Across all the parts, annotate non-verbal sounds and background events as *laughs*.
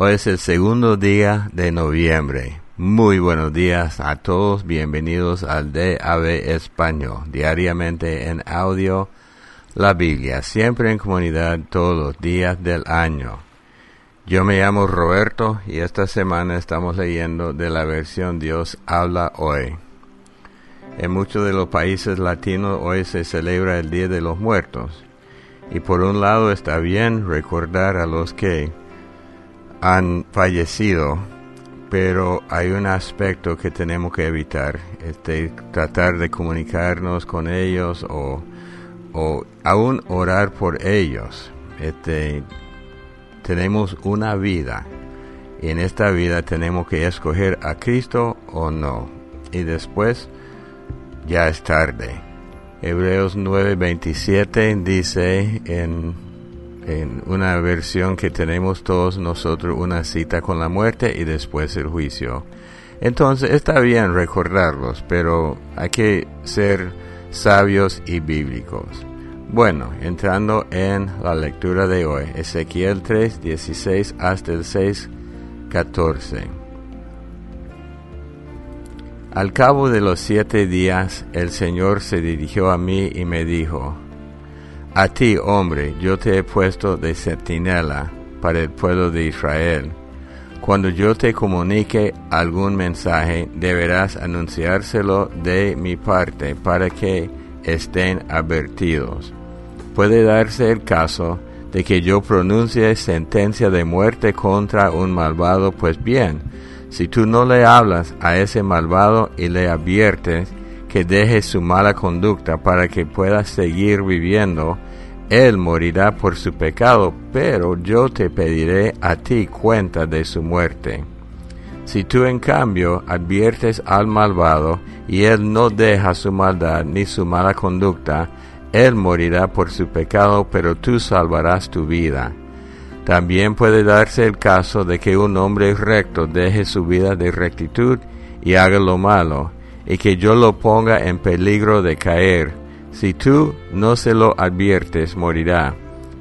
Hoy es el segundo día de noviembre. Muy buenos días a todos, bienvenidos al DAB Español, diariamente en audio, la Biblia, siempre en comunidad todos los días del año. Yo me llamo Roberto y esta semana estamos leyendo de la versión Dios habla hoy. En muchos de los países latinos hoy se celebra el Día de los Muertos. Y por un lado está bien recordar a los que han fallecido, pero hay un aspecto que tenemos que evitar, este, tratar de comunicarnos con ellos o, o aún orar por ellos. Este, tenemos una vida y en esta vida tenemos que escoger a Cristo o no. Y después ya es tarde. Hebreos 9:27 dice en en una versión que tenemos todos nosotros una cita con la muerte y después el juicio. Entonces está bien recordarlos, pero hay que ser sabios y bíblicos. Bueno, entrando en la lectura de hoy, Ezequiel 3, 16 hasta el 6, 14. Al cabo de los siete días, el Señor se dirigió a mí y me dijo, a ti, hombre, yo te he puesto de centinela para el pueblo de Israel. Cuando yo te comunique algún mensaje, deberás anunciárselo de mi parte para que estén advertidos. Puede darse el caso de que yo pronuncie sentencia de muerte contra un malvado, pues bien, si tú no le hablas a ese malvado y le adviertes que deje su mala conducta para que pueda seguir viviendo, él morirá por su pecado, pero yo te pediré a ti cuenta de su muerte. Si tú en cambio adviertes al malvado y él no deja su maldad ni su mala conducta, él morirá por su pecado, pero tú salvarás tu vida. También puede darse el caso de que un hombre recto deje su vida de rectitud y haga lo malo, y que yo lo ponga en peligro de caer si tú no se lo adviertes, morirá.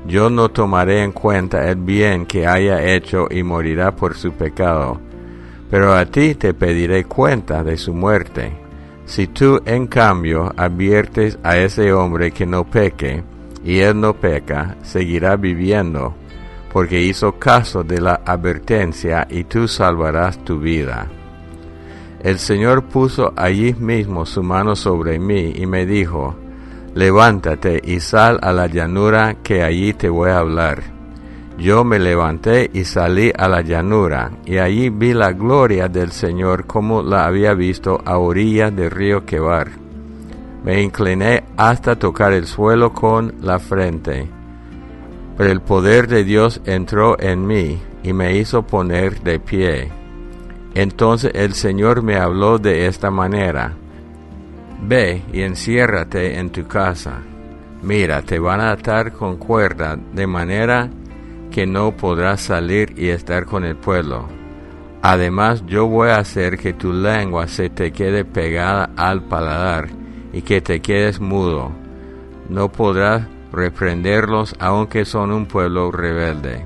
Yo no tomaré en cuenta el bien que haya hecho y morirá por su pecado. Pero a ti te pediré cuenta de su muerte. Si tú, en cambio, adviertes a ese hombre que no peque, y él no peca, seguirá viviendo, porque hizo caso de la advertencia y tú salvarás tu vida. El Señor puso allí mismo su mano sobre mí y me dijo, levántate y sal a la llanura que allí te voy a hablar. Yo me levanté y salí a la llanura, y allí vi la gloria del Señor como la había visto a orilla del río Quebar. Me incliné hasta tocar el suelo con la frente. Pero el poder de Dios entró en mí y me hizo poner de pie. Entonces el Señor me habló de esta manera. Ve y enciérrate en tu casa. Mira, te van a atar con cuerda de manera que no podrás salir y estar con el pueblo. Además, yo voy a hacer que tu lengua se te quede pegada al paladar y que te quedes mudo. No podrás reprenderlos aunque son un pueblo rebelde.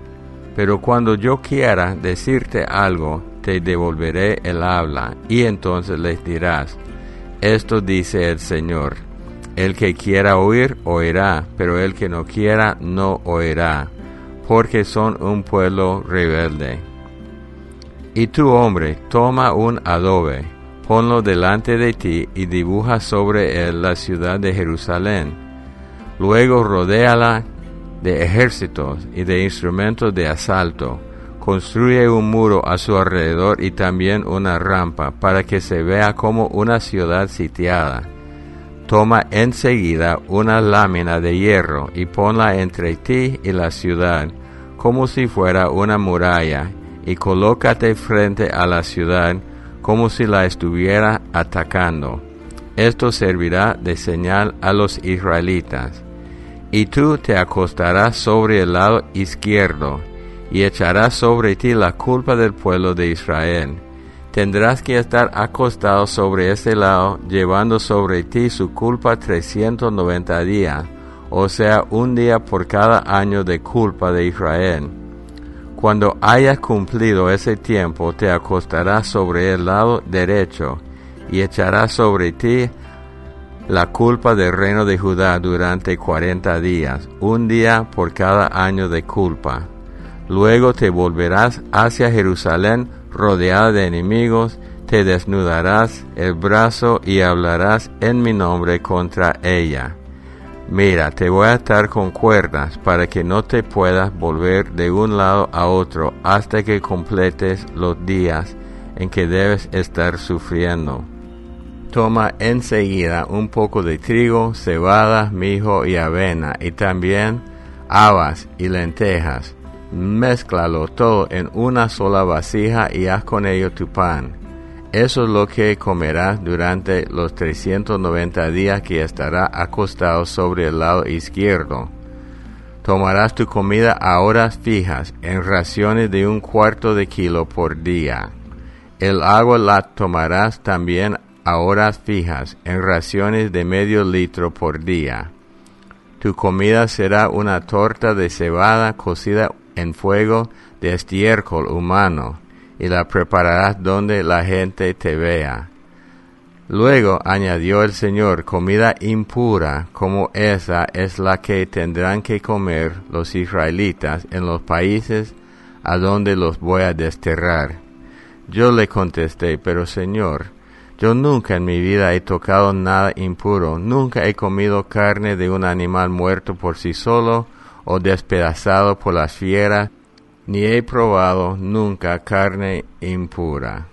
Pero cuando yo quiera decirte algo, te devolveré el habla y entonces les dirás, esto dice el Señor. El que quiera oír, oirá, pero el que no quiera, no oirá, porque son un pueblo rebelde. Y tú, hombre, toma un adobe, ponlo delante de ti y dibuja sobre él la ciudad de Jerusalén. Luego rodéala de ejércitos y de instrumentos de asalto construye un muro a su alrededor y también una rampa para que se vea como una ciudad sitiada. Toma enseguida una lámina de hierro y ponla entre ti y la ciudad, como si fuera una muralla, y colócate frente a la ciudad como si la estuviera atacando. Esto servirá de señal a los israelitas. Y tú te acostarás sobre el lado izquierdo, y echará sobre ti la culpa del pueblo de Israel. Tendrás que estar acostado sobre ese lado, llevando sobre ti su culpa 390 días, o sea, un día por cada año de culpa de Israel. Cuando hayas cumplido ese tiempo, te acostarás sobre el lado derecho y echarás sobre ti la culpa del reino de Judá durante cuarenta días, un día por cada año de culpa. Luego te volverás hacia Jerusalén rodeada de enemigos, te desnudarás el brazo y hablarás en mi nombre contra ella. Mira, te voy a atar con cuerdas para que no te puedas volver de un lado a otro hasta que completes los días en que debes estar sufriendo. Toma enseguida un poco de trigo, cebada, mijo y avena, y también habas y lentejas. Mézclalo todo en una sola vasija y haz con ello tu pan. Eso es lo que comerás durante los 390 días que estará acostado sobre el lado izquierdo. Tomarás tu comida a horas fijas, en raciones de un cuarto de kilo por día. El agua la tomarás también a horas fijas, en raciones de medio litro por día. Tu comida será una torta de cebada cocida en fuego de estiércol humano y la prepararás donde la gente te vea. Luego añadió el Señor, comida impura como esa es la que tendrán que comer los israelitas en los países a donde los voy a desterrar. Yo le contesté, pero Señor, yo nunca en mi vida he tocado nada impuro, nunca he comido carne de un animal muerto por sí solo o despedazado por las fieras ni he probado nunca carne impura.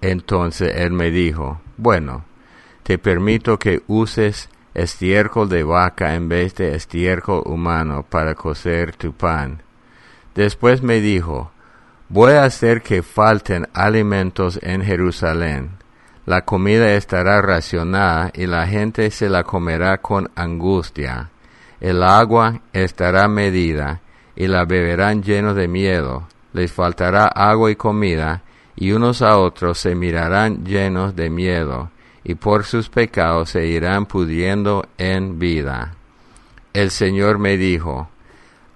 Entonces él me dijo, bueno, te permito que uses estiércol de vaca en vez de estiércol humano para cocer tu pan. Después me dijo, voy a hacer que falten alimentos en Jerusalén. La comida estará racionada y la gente se la comerá con angustia. El agua estará medida y la beberán llenos de miedo, les faltará agua y comida, y unos a otros se mirarán llenos de miedo, y por sus pecados se irán pudiendo en vida. El Señor me dijo,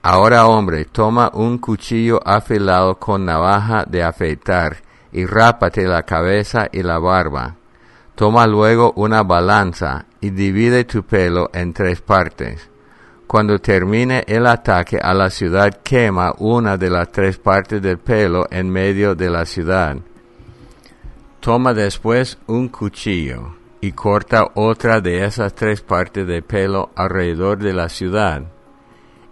Ahora hombre, toma un cuchillo afilado con navaja de afeitar, y rápate la cabeza y la barba. Toma luego una balanza, y divide tu pelo en tres partes cuando termine el ataque a la ciudad, quema una de las tres partes del pelo en medio de la ciudad. Toma después un cuchillo y corta otra de esas tres partes del pelo alrededor de la ciudad,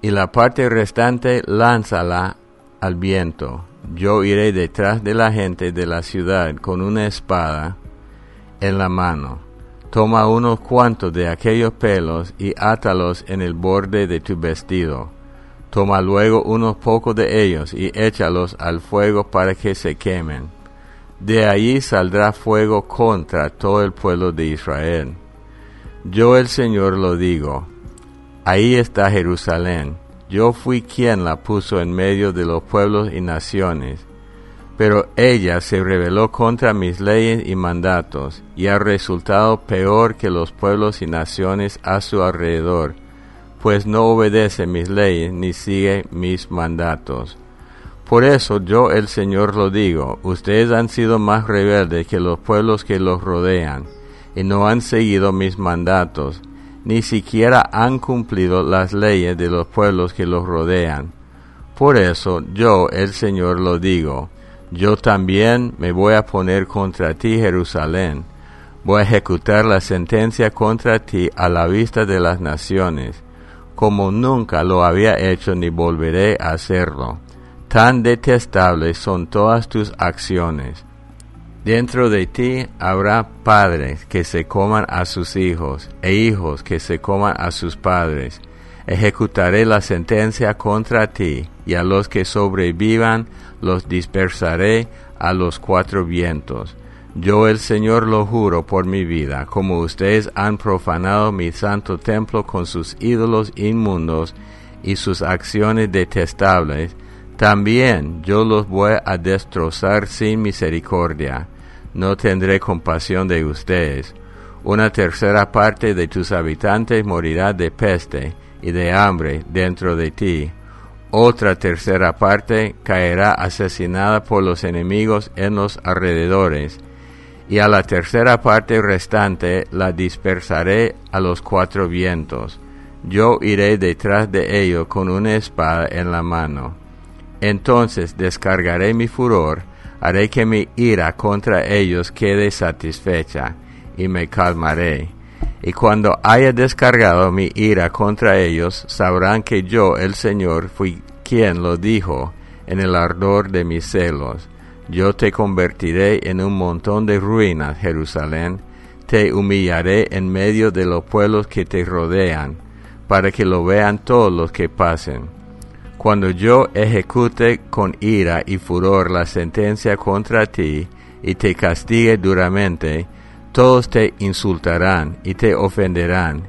y la parte restante lánzala al viento. Yo iré detrás de la gente de la ciudad con una espada en la mano Toma unos cuantos de aquellos pelos y átalos en el borde de tu vestido. Toma luego unos pocos de ellos y échalos al fuego para que se quemen. De allí saldrá fuego contra todo el pueblo de Israel. Yo el Señor lo digo. Ahí está Jerusalén. Yo fui quien la puso en medio de los pueblos y naciones pero ella se rebeló contra mis leyes y mandatos, y ha resultado peor que los pueblos y naciones a su alrededor, pues no obedece mis leyes ni sigue mis mandatos. Por eso yo el Señor lo digo, ustedes han sido más rebeldes que los pueblos que los rodean, y no han seguido mis mandatos, ni siquiera han cumplido las leyes de los pueblos que los rodean. Por eso yo el Señor lo digo, yo también me voy a poner contra ti, Jerusalén. Voy a ejecutar la sentencia contra ti a la vista de las naciones, como nunca lo había hecho ni volveré a hacerlo. Tan detestables son todas tus acciones. Dentro de ti habrá padres que se coman a sus hijos, e hijos que se coman a sus padres. Ejecutaré la sentencia contra ti, y a los que sobrevivan los dispersaré a los cuatro vientos. Yo el Señor lo juro por mi vida, como ustedes han profanado mi santo templo con sus ídolos inmundos y sus acciones detestables, también yo los voy a destrozar sin misericordia. No tendré compasión de ustedes. Una tercera parte de tus habitantes morirá de peste y de hambre dentro de ti otra tercera parte caerá asesinada por los enemigos en los alrededores, y a la tercera parte restante la dispersaré a los cuatro vientos. Yo iré detrás de ellos con una espada en la mano. Entonces descargaré mi furor, haré que mi ira contra ellos quede satisfecha, y me calmaré. Y cuando haya descargado mi ira contra ellos, sabrán que yo, el Señor, fui quien lo dijo en el ardor de mis celos yo te convertiré en un montón de ruinas, Jerusalén, te humillaré en medio de los pueblos que te rodean, para que lo vean todos los que pasen. Cuando yo ejecute con ira y furor la sentencia contra ti, y te castigue duramente, todos te insultarán y te ofenderán,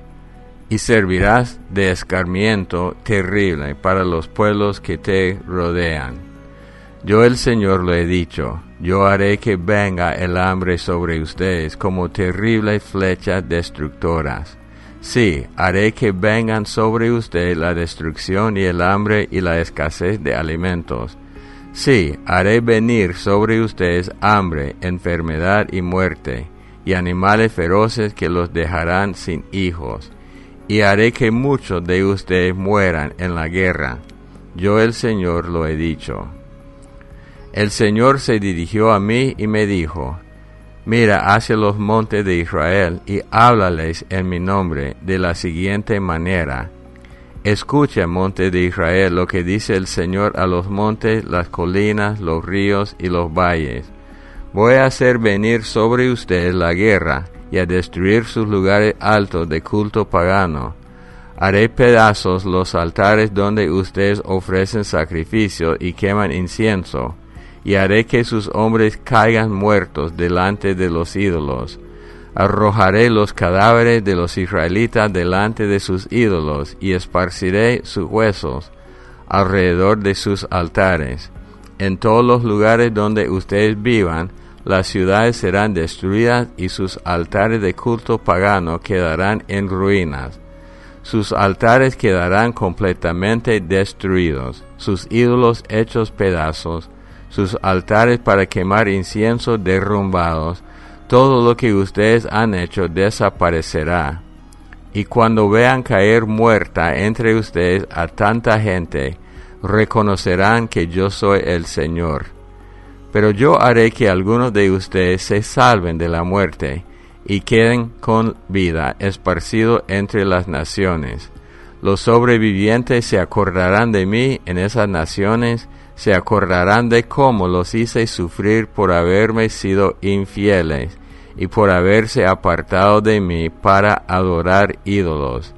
y servirás de escarmiento terrible para los pueblos que te rodean. Yo el Señor lo he dicho, yo haré que venga el hambre sobre ustedes como terribles flechas destructoras. Sí, haré que vengan sobre ustedes la destrucción y el hambre y la escasez de alimentos. Sí, haré venir sobre ustedes hambre, enfermedad y muerte, y animales feroces que los dejarán sin hijos. Y haré que muchos de ustedes mueran en la guerra. Yo el Señor lo he dicho. El Señor se dirigió a mí y me dijo, Mira hacia los montes de Israel y háblales en mi nombre de la siguiente manera. Escucha, monte de Israel, lo que dice el Señor a los montes, las colinas, los ríos y los valles. Voy a hacer venir sobre ustedes la guerra y a destruir sus lugares altos de culto pagano. Haré pedazos los altares donde ustedes ofrecen sacrificio y queman incienso y haré que sus hombres caigan muertos delante de los ídolos. Arrojaré los cadáveres de los israelitas delante de sus ídolos y esparciré sus huesos alrededor de sus altares. En todos los lugares donde ustedes vivan, las ciudades serán destruidas y sus altares de culto pagano quedarán en ruinas. Sus altares quedarán completamente destruidos, sus ídolos hechos pedazos, sus altares para quemar incienso derrumbados, todo lo que ustedes han hecho desaparecerá. Y cuando vean caer muerta entre ustedes a tanta gente, reconocerán que yo soy el Señor. Pero yo haré que algunos de ustedes se salven de la muerte y queden con vida esparcidos entre las naciones. Los sobrevivientes se acordarán de mí en esas naciones se acordarán de cómo los hice sufrir por haberme sido infieles y por haberse apartado de mí para adorar ídolos.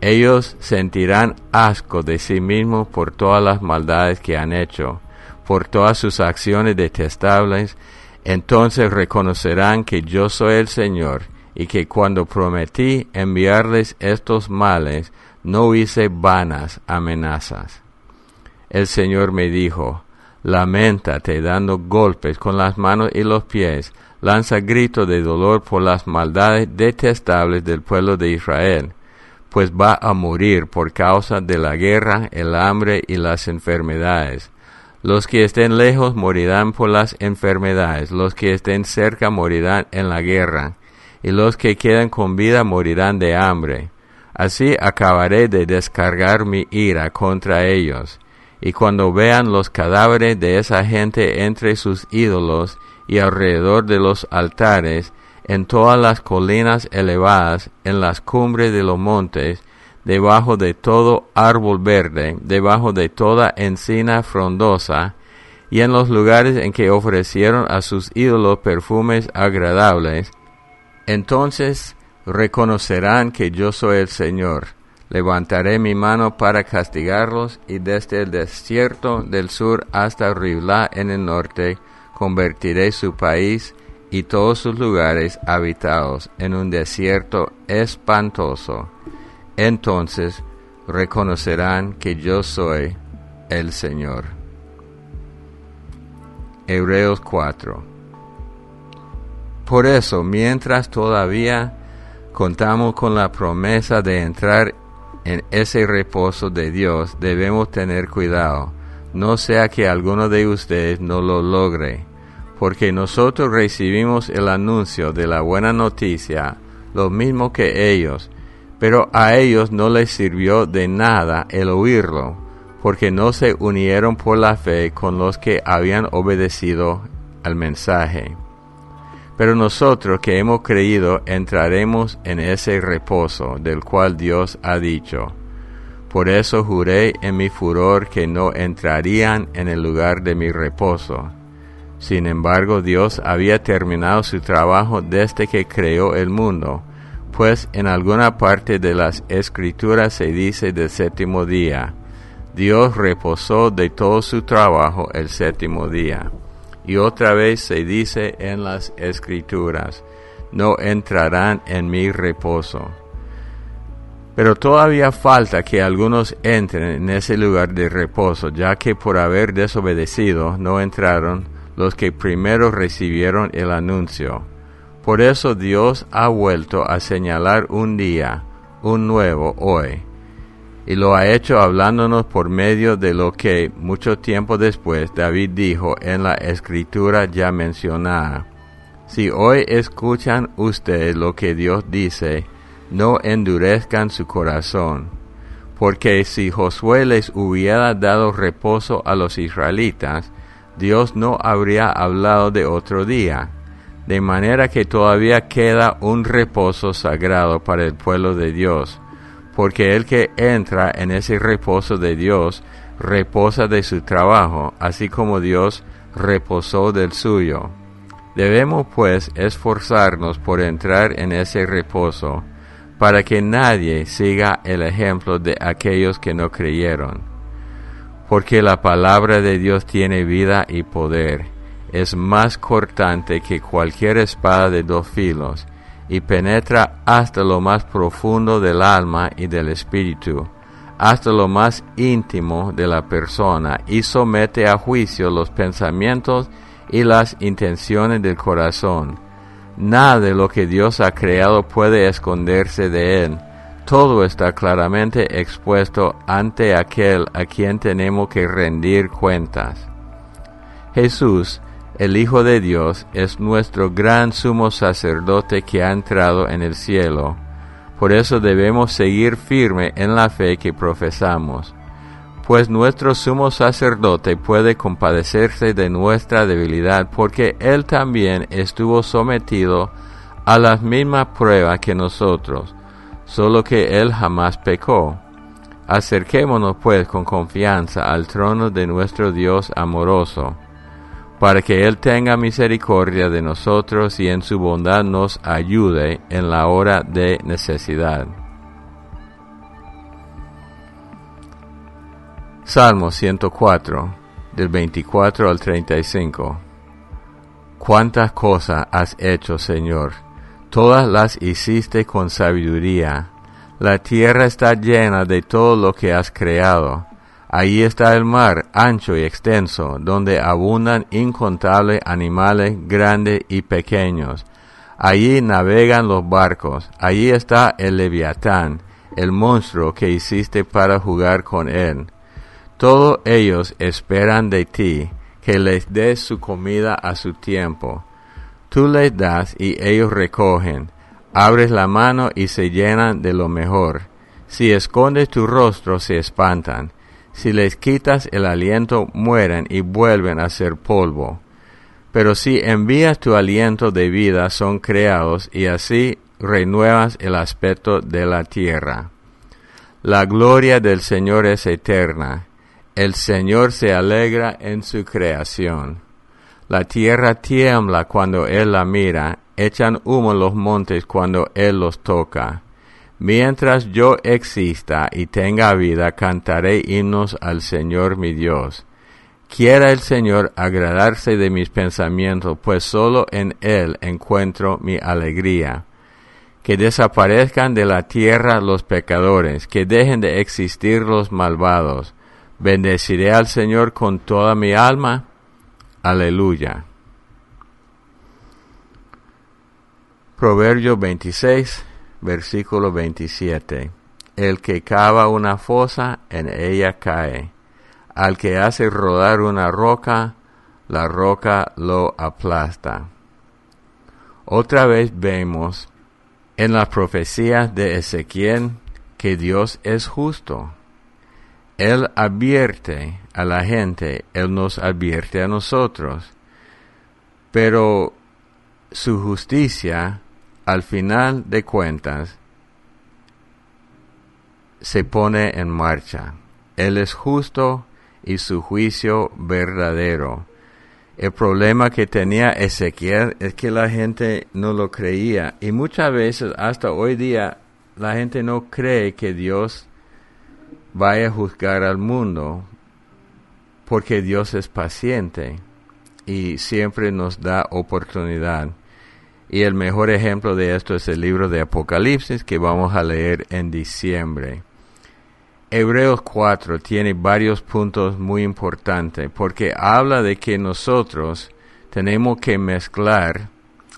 Ellos sentirán asco de sí mismos por todas las maldades que han hecho, por todas sus acciones detestables, entonces reconocerán que yo soy el Señor y que cuando prometí enviarles estos males, no hice vanas amenazas. El Señor me dijo, Lamentate dando golpes con las manos y los pies, lanza grito de dolor por las maldades detestables del pueblo de Israel, pues va a morir por causa de la guerra, el hambre y las enfermedades. Los que estén lejos morirán por las enfermedades, los que estén cerca morirán en la guerra, y los que quedan con vida morirán de hambre. Así acabaré de descargar mi ira contra ellos y cuando vean los cadáveres de esa gente entre sus ídolos y alrededor de los altares, en todas las colinas elevadas, en las cumbres de los montes, debajo de todo árbol verde, debajo de toda encina frondosa, y en los lugares en que ofrecieron a sus ídolos perfumes agradables, entonces reconocerán que yo soy el Señor Levantaré mi mano para castigarlos y desde el desierto del sur hasta Ribla en el norte convertiré su país y todos sus lugares habitados en un desierto espantoso. Entonces reconocerán que yo soy el Señor. Hebreos 4 Por eso, mientras todavía contamos con la promesa de entrar en ese reposo de Dios, debemos tener cuidado, no sea que alguno de ustedes no lo logre, porque nosotros recibimos el anuncio de la buena noticia, lo mismo que ellos, pero a ellos no les sirvió de nada el oírlo, porque no se unieron por la fe con los que habían obedecido al mensaje. Pero nosotros que hemos creído entraremos en ese reposo del cual Dios ha dicho. Por eso juré en mi furor que no entrarían en el lugar de mi reposo. Sin embargo, Dios había terminado su trabajo desde que creó el mundo, pues en alguna parte de las escrituras se dice del séptimo día. Dios reposó de todo su trabajo el séptimo día. Y otra vez se dice en las escrituras, no entrarán en mi reposo. Pero todavía falta que algunos entren en ese lugar de reposo, ya que por haber desobedecido no entraron los que primero recibieron el anuncio. Por eso Dios ha vuelto a señalar un día, un nuevo hoy, y lo ha hecho hablándonos por medio de lo que mucho tiempo después David dijo en la escritura ya mencionada. Si hoy escuchan ustedes lo que Dios dice, no endurezcan su corazón, porque si Josué les hubiera dado reposo a los israelitas, Dios no habría hablado de otro día, de manera que todavía queda un reposo sagrado para el pueblo de Dios porque el que entra en ese reposo de Dios reposa de su trabajo, así como Dios reposó del suyo. Debemos pues esforzarnos por entrar en ese reposo, para que nadie siga el ejemplo de aquellos que no creyeron. Porque la palabra de Dios tiene vida y poder, es más cortante que cualquier espada de dos filos, y penetra hasta lo más profundo del alma y del espíritu, hasta lo más íntimo de la persona, y somete a juicio los pensamientos y las intenciones del corazón. Nada de lo que Dios ha creado puede esconderse de él. Todo está claramente expuesto ante aquel a quien tenemos que rendir cuentas. Jesús, el Hijo de Dios es nuestro gran sumo sacerdote que ha entrado en el cielo. Por eso debemos seguir firme en la fe que profesamos, pues nuestro sumo sacerdote puede compadecerse de nuestra debilidad, porque él también estuvo sometido a las mismas pruebas que nosotros, solo que él jamás pecó. Acerquémonos pues con confianza al trono de nuestro Dios amoroso para que Él tenga misericordia de nosotros y en su bondad nos ayude en la hora de necesidad. Salmo 104, del 24 al 35. Cuántas cosas has hecho, Señor, todas las hiciste con sabiduría. La tierra está llena de todo lo que has creado Ahí está el mar, ancho y extenso, donde abundan incontables animales grandes y pequeños. Allí navegan los barcos. Allí está el leviatán, el monstruo que hiciste para jugar con él. Todos ellos esperan de ti que les des su comida a su tiempo. Tú les das y ellos recogen. Abres la mano y se llenan de lo mejor. Si escondes tu rostro se espantan si les quitas el aliento, mueren y vuelven a ser polvo. Pero si envías tu aliento de vida, son creados y así renuevas el aspecto de la tierra. La gloria del Señor es eterna. El Señor se alegra en su creación. La tierra tiembla cuando Él la mira, echan humo los montes cuando Él los toca. Mientras yo exista y tenga vida, cantaré himnos al Señor mi Dios. Quiera el Señor agradarse de mis pensamientos, pues solo en Él encuentro mi alegría. Que desaparezcan de la tierra los pecadores, que dejen de existir los malvados. Bendeciré al Señor con toda mi alma. Aleluya. Proverbio 26 versículo 27. el que cava una fosa, en ella cae. Al que hace rodar una roca, la roca lo aplasta. Otra vez vemos en las profecías de Ezequiel que Dios es justo. Él advierte a la gente, Él nos advierte a nosotros. Pero su justicia, al final de cuentas, se pone en marcha. Él es justo y su juicio verdadero. El problema que tenía Ezequiel es que la gente no lo creía y muchas veces hasta hoy día la gente no cree que Dios vaya a juzgar al mundo porque Dios es paciente y siempre nos da oportunidad. Y el mejor ejemplo de esto es el libro de Apocalipsis que vamos a leer en diciembre. Hebreos 4 tiene varios puntos muy importantes porque habla de que nosotros tenemos que mezclar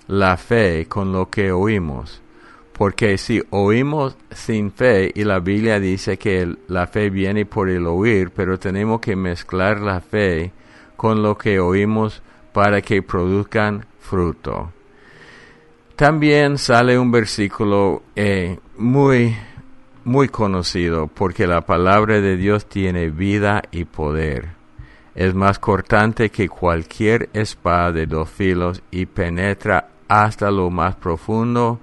la fe con lo que oímos. Porque si oímos sin fe, y la Biblia dice que la fe viene por el oír, pero tenemos que mezclar la fe con lo que oímos para que produzcan fruto. También sale un versículo eh, muy muy conocido porque la palabra de Dios tiene vida y poder. Es más cortante que cualquier espada de dos filos y penetra hasta lo más profundo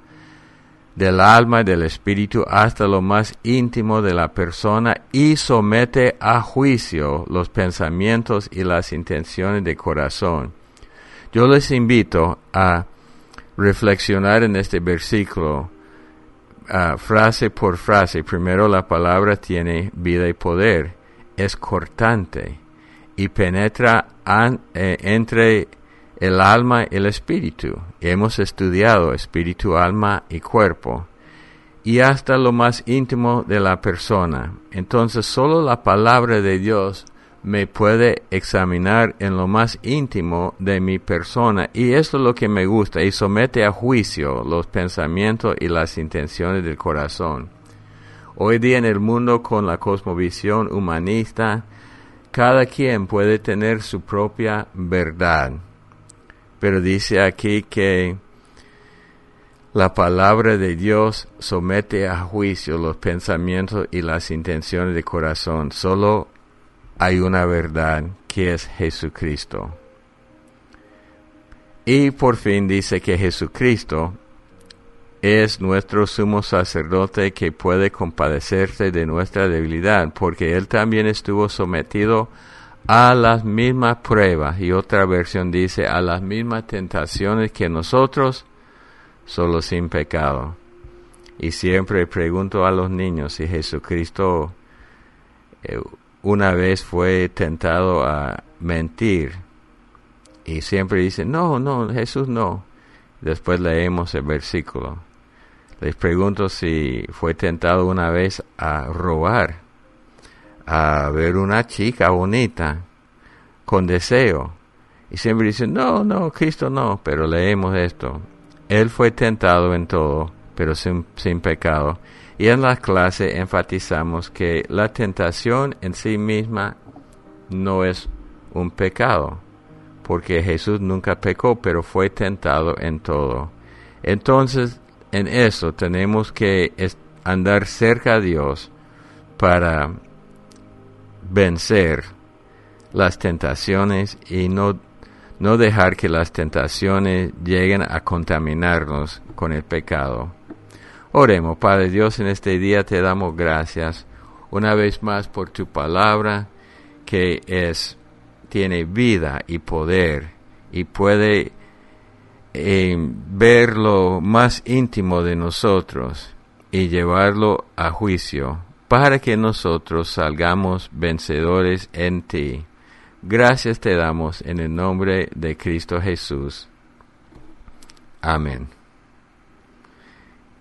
del alma y del espíritu, hasta lo más íntimo de la persona y somete a juicio los pensamientos y las intenciones de corazón. Yo les invito a reflexionar en este versículo Ah, frase por frase. Primero la palabra tiene vida y poder, es cortante y penetra eh, entre el alma y el espíritu. Hemos estudiado espíritu, alma y cuerpo y hasta lo más íntimo de la persona. Entonces solo la palabra de Dios me puede examinar en lo más íntimo de mi persona y esto es lo que me gusta y somete a juicio los pensamientos y las intenciones del corazón. Hoy día en el mundo con la cosmovisión humanista, cada quien puede tener su propia verdad. Pero dice aquí que la palabra de Dios somete a juicio los pensamientos y las intenciones del corazón. Solo hay una verdad que es Jesucristo. Y por fin dice que Jesucristo es nuestro sumo sacerdote que puede compadecerse de nuestra debilidad, porque Él también estuvo sometido a las mismas pruebas, y otra versión dice, a las mismas tentaciones que nosotros, solo sin pecado. Y siempre pregunto a los niños si Jesucristo eh, una vez fue tentado a mentir y siempre dice, no, no, Jesús no. Después leemos el versículo. Les pregunto si fue tentado una vez a robar, a ver una chica bonita con deseo. Y siempre dicen, no, no, Cristo no, pero leemos esto. Él fue tentado en todo, pero sin, sin pecado. Y en la clase enfatizamos que la tentación en sí misma no es un pecado, porque Jesús nunca pecó, pero fue tentado en todo. Entonces, en eso tenemos que andar cerca a Dios para vencer las tentaciones y no, no dejar que las tentaciones lleguen a contaminarnos con el pecado. Oremos, Padre Dios, en este día te damos gracias una vez más por tu palabra que es tiene vida y poder y puede eh, ver lo más íntimo de nosotros y llevarlo a juicio para que nosotros salgamos vencedores en ti. Gracias te damos en el nombre de Cristo Jesús. Amén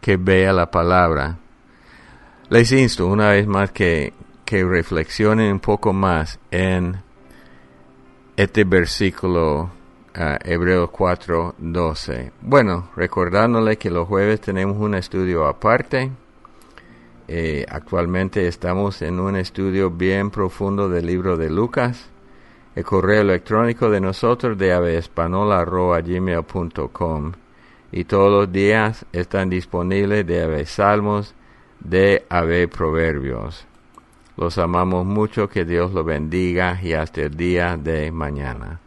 que vea la palabra. Les insto una vez más que, que reflexionen un poco más en este versículo uh, Hebreos 4, 12. Bueno, recordándole que los jueves tenemos un estudio aparte. Eh, actualmente estamos en un estudio bien profundo del libro de Lucas. El correo electrónico de nosotros de avespanol.gmail.com y todos los días están disponibles de Ave Salmos, de Ave Proverbios. Los amamos mucho, que Dios los bendiga y hasta el día de mañana.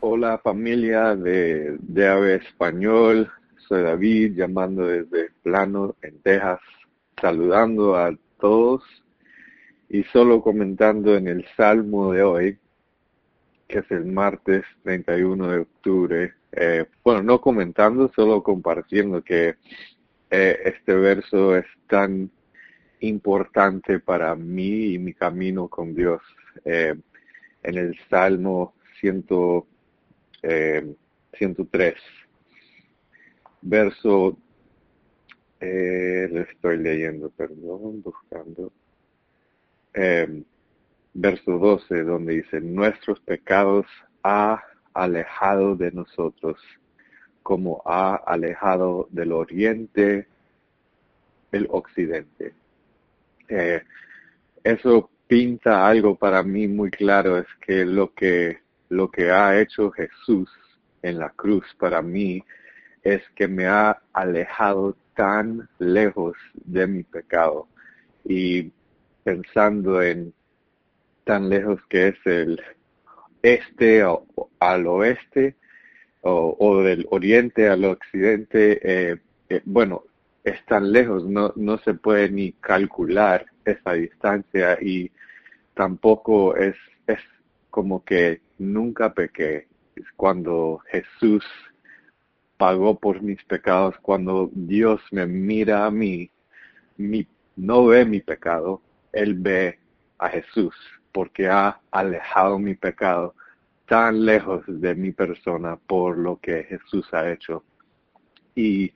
Hola familia de, de Ave Español, soy David llamando desde Plano, en Texas, saludando a todos y solo comentando en el Salmo de hoy, que es el martes 31 de octubre. Eh, bueno, no comentando, solo compartiendo que eh, este verso es tan importante para mí y mi camino con Dios. Eh, en el Salmo 100, 103, verso, lo estoy leyendo, perdón, buscando verso 12, donde dice, nuestros pecados ha alejado de nosotros, como ha alejado del oriente el occidente. Eh, eso pinta algo para mí muy claro, es que lo que lo que ha hecho Jesús en la cruz para mí es que me ha alejado tan lejos de mi pecado. Y pensando en tan lejos que es el este o, al oeste o, del oriente al occidente, eh, eh, bueno, es tan lejos, no, no se puede ni calcular esa distancia y tampoco es, es como que nunca pequé. Es cuando Jesús pagó por mis pecados, cuando Dios me mira a mí, mi, no ve mi pecado, Él ve a Jesús porque ha alejado mi pecado tan lejos de mi persona por lo que Jesús ha hecho. Y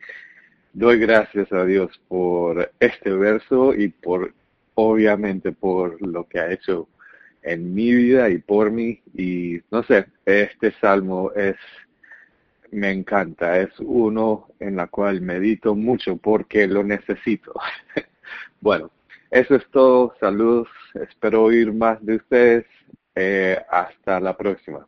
doy gracias a Dios por este verso y por, obviamente, por lo que ha hecho en mi vida y por mí. Y no sé, este salmo es, me encanta, es uno en la cual medito mucho porque lo necesito. *laughs* bueno, eso es todo. Saludos. Espero oír más de ustedes. Eh, hasta la próxima.